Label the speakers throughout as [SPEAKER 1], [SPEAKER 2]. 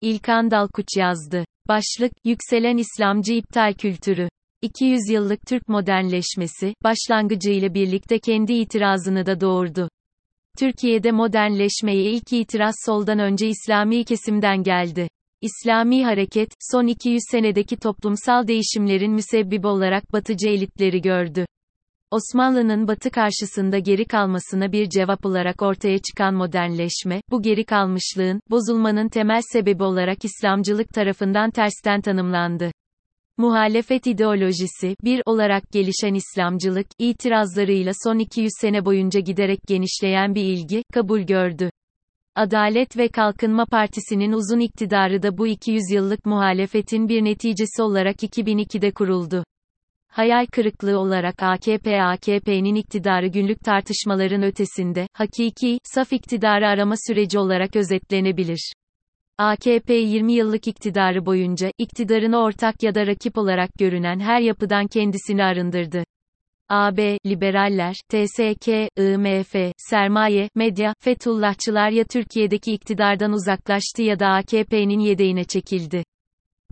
[SPEAKER 1] İlkan Dalkuç yazdı. Başlık, Yükselen İslamcı iptal kültürü. 200 yıllık Türk modernleşmesi, başlangıcıyla birlikte kendi itirazını da doğurdu. Türkiye'de modernleşmeye ilk itiraz soldan önce İslami kesimden geldi. İslami hareket, son 200 senedeki toplumsal değişimlerin müsebbibi olarak batıcı elitleri gördü. Osmanlı'nın batı karşısında geri kalmasına bir cevap olarak ortaya çıkan modernleşme, bu geri kalmışlığın, bozulmanın temel sebebi olarak İslamcılık tarafından tersten tanımlandı. Muhalefet ideolojisi, bir olarak gelişen İslamcılık, itirazlarıyla son 200 sene boyunca giderek genişleyen bir ilgi, kabul gördü. Adalet ve Kalkınma Partisi'nin uzun iktidarı da bu 200 yıllık muhalefetin bir neticesi olarak 2002'de kuruldu. Hayal kırıklığı olarak AKP AKP'nin iktidarı günlük tartışmaların ötesinde, hakiki, saf iktidarı arama süreci olarak özetlenebilir. AKP 20 yıllık iktidarı boyunca, iktidarına ortak ya da rakip olarak görünen her yapıdan kendisini arındırdı. AB, liberaller, TSK, IMF, sermaye, medya, Fethullahçılar ya Türkiye'deki iktidardan uzaklaştı ya da AKP'nin yedeğine çekildi.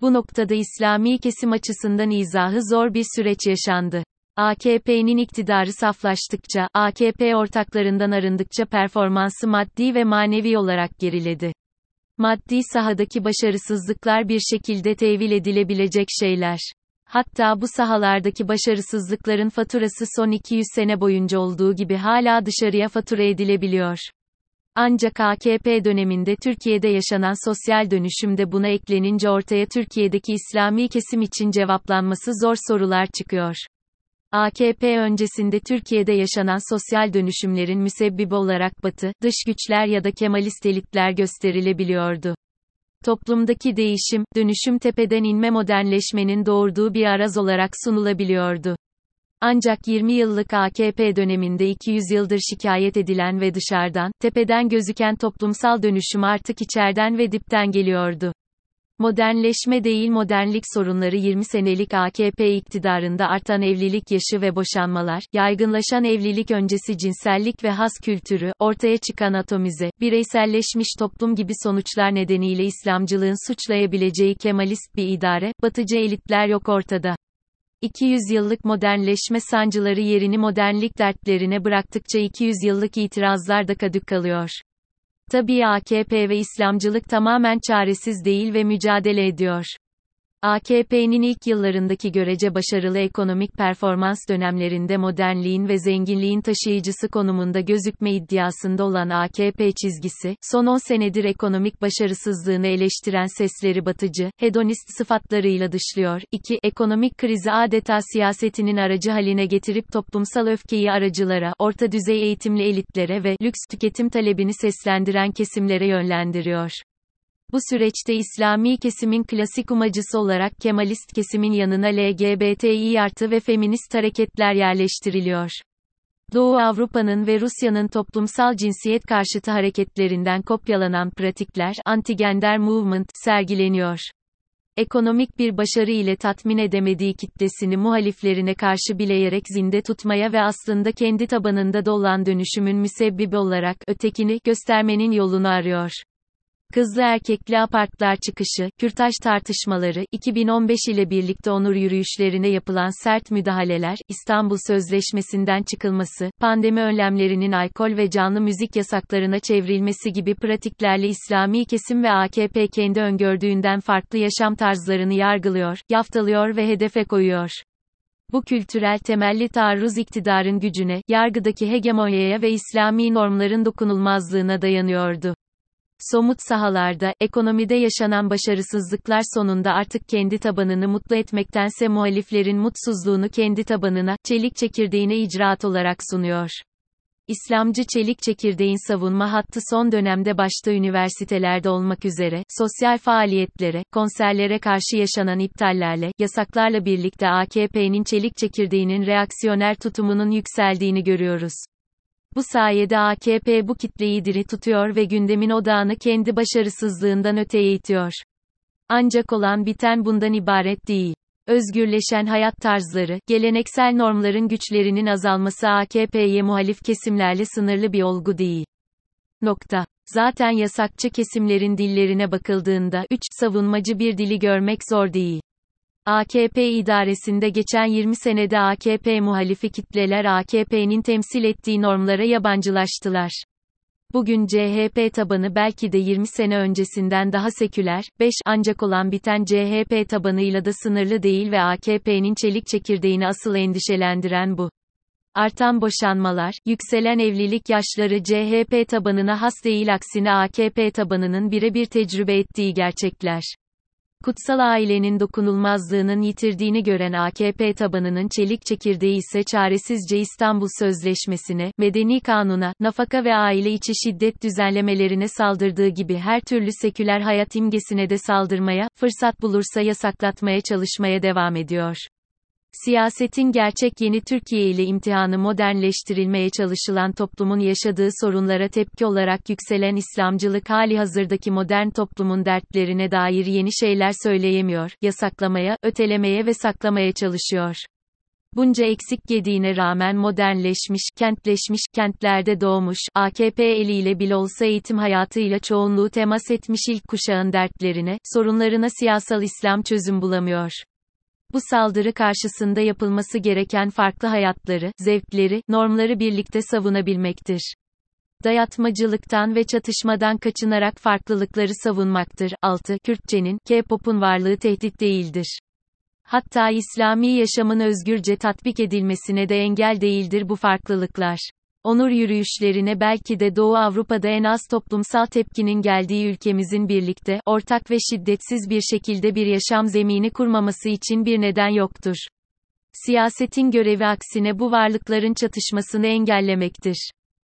[SPEAKER 1] Bu noktada İslami kesim açısından izahı zor bir süreç yaşandı. AKP'nin iktidarı saflaştıkça, AKP ortaklarından arındıkça performansı maddi ve manevi olarak geriledi. Maddi sahadaki başarısızlıklar bir şekilde tevil edilebilecek şeyler. Hatta bu sahalardaki başarısızlıkların faturası son 200 sene boyunca olduğu gibi hala dışarıya fatura edilebiliyor. Ancak AKP döneminde Türkiye'de yaşanan sosyal dönüşümde buna eklenince ortaya Türkiye'deki İslami kesim için cevaplanması zor sorular çıkıyor. AKP öncesinde Türkiye'de yaşanan sosyal dönüşümlerin müsebbibi olarak Batı, dış güçler ya da Kemalist elitler gösterilebiliyordu. Toplumdaki değişim, dönüşüm tepeden inme modernleşmenin doğurduğu bir araz olarak sunulabiliyordu. Ancak 20 yıllık AKP döneminde 200 yıldır şikayet edilen ve dışarıdan, tepeden gözüken toplumsal dönüşüm artık içerden ve dipten geliyordu. Modernleşme değil modernlik sorunları 20 senelik AKP iktidarında artan evlilik yaşı ve boşanmalar, yaygınlaşan evlilik öncesi cinsellik ve has kültürü, ortaya çıkan atomize, bireyselleşmiş toplum gibi sonuçlar nedeniyle İslamcılığın suçlayabileceği Kemalist bir idare, batıcı elitler yok ortada. 200 yıllık modernleşme sancıları yerini modernlik dertlerine bıraktıkça 200 yıllık itirazlar da kadük kalıyor. Tabii AKP ve İslamcılık tamamen çaresiz değil ve mücadele ediyor. AKP'nin ilk yıllarındaki görece başarılı ekonomik performans dönemlerinde modernliğin ve zenginliğin taşıyıcısı konumunda gözükme iddiasında olan AKP çizgisi, son 10 senedir ekonomik başarısızlığını eleştiren sesleri batıcı, hedonist sıfatlarıyla dışlıyor. 2. Ekonomik krizi adeta siyasetinin aracı haline getirip toplumsal öfkeyi aracılara, orta düzey eğitimli elitlere ve lüks tüketim talebini seslendiren kesimlere yönlendiriyor. Bu süreçte İslami kesimin klasik umacısı olarak Kemalist kesimin yanına LGBTİ artı ve feminist hareketler yerleştiriliyor. Doğu Avrupa'nın ve Rusya'nın toplumsal cinsiyet karşıtı hareketlerinden kopyalanan pratikler, anti-gender movement, sergileniyor. Ekonomik bir başarı ile tatmin edemediği kitlesini muhaliflerine karşı bileyerek zinde tutmaya ve aslında kendi tabanında dolan dönüşümün müsebbibi olarak ötekini göstermenin yolunu arıyor. Kızlı erkekli apartlar çıkışı, kürtaj tartışmaları, 2015 ile birlikte onur yürüyüşlerine yapılan sert müdahaleler, İstanbul Sözleşmesi'nden çıkılması, pandemi önlemlerinin alkol ve canlı müzik yasaklarına çevrilmesi gibi pratiklerle İslami kesim ve AKP kendi öngördüğünden farklı yaşam tarzlarını yargılıyor, yaftalıyor ve hedefe koyuyor. Bu kültürel temelli taarruz iktidarın gücüne, yargıdaki hegemonyaya ve İslami normların dokunulmazlığına dayanıyordu. Somut sahalarda, ekonomide yaşanan başarısızlıklar sonunda artık kendi tabanını mutlu etmektense muhaliflerin mutsuzluğunu kendi tabanına, çelik çekirdeğine icraat olarak sunuyor. İslamcı çelik çekirdeğin savunma hattı son dönemde başta üniversitelerde olmak üzere, sosyal faaliyetlere, konserlere karşı yaşanan iptallerle, yasaklarla birlikte AKP'nin çelik çekirdeğinin reaksiyoner tutumunun yükseldiğini görüyoruz. Bu sayede AKP bu kitleyi diri tutuyor ve gündemin odağını kendi başarısızlığından öteye itiyor. Ancak olan biten bundan ibaret değil. Özgürleşen hayat tarzları, geleneksel normların güçlerinin azalması AKP'ye muhalif kesimlerle sınırlı bir olgu değil. Nokta. Zaten yasakçı kesimlerin dillerine bakıldığında 3 savunmacı bir dili görmek zor değil. AKP idaresinde geçen 20 senede AKP muhalifi kitleler AKP'nin temsil ettiği normlara yabancılaştılar. Bugün CHP tabanı belki de 20 sene öncesinden daha seküler, 5 ancak olan biten CHP tabanıyla da sınırlı değil ve AKP'nin çelik çekirdeğini asıl endişelendiren bu. Artan boşanmalar, yükselen evlilik yaşları CHP tabanına has değil aksine AKP tabanının birebir tecrübe ettiği gerçekler. Kutsal ailenin dokunulmazlığının yitirdiğini gören AKP tabanının çelik çekirdeği ise çaresizce İstanbul Sözleşmesi'ne, medeni kanuna, nafaka ve aile içi şiddet düzenlemelerine saldırdığı gibi her türlü seküler hayat imgesine de saldırmaya, fırsat bulursa yasaklatmaya çalışmaya devam ediyor. Siyasetin gerçek yeni Türkiye ile imtihanı modernleştirilmeye çalışılan toplumun yaşadığı sorunlara tepki olarak yükselen İslamcılık hali hazırdaki modern toplumun dertlerine dair yeni şeyler söyleyemiyor, yasaklamaya, ötelemeye ve saklamaya çalışıyor. Bunca eksik yediğine rağmen modernleşmiş, kentleşmiş, kentlerde doğmuş, AKP eliyle bile olsa eğitim hayatıyla çoğunluğu temas etmiş ilk kuşağın dertlerine, sorunlarına siyasal İslam çözüm bulamıyor. Bu saldırı karşısında yapılması gereken farklı hayatları, zevkleri, normları birlikte savunabilmektir. Dayatmacılıktan ve çatışmadan kaçınarak farklılıkları savunmaktır. 6. Kürtçenin, K-pop'un varlığı tehdit değildir. Hatta İslami yaşamın özgürce tatbik edilmesine de engel değildir bu farklılıklar. Onur yürüyüşlerine belki de Doğu Avrupa'da en az toplumsal tepkinin geldiği ülkemizin birlikte, ortak ve şiddetsiz bir şekilde bir yaşam zemini kurmaması için bir neden yoktur. Siyasetin görevi aksine bu varlıkların çatışmasını engellemektir.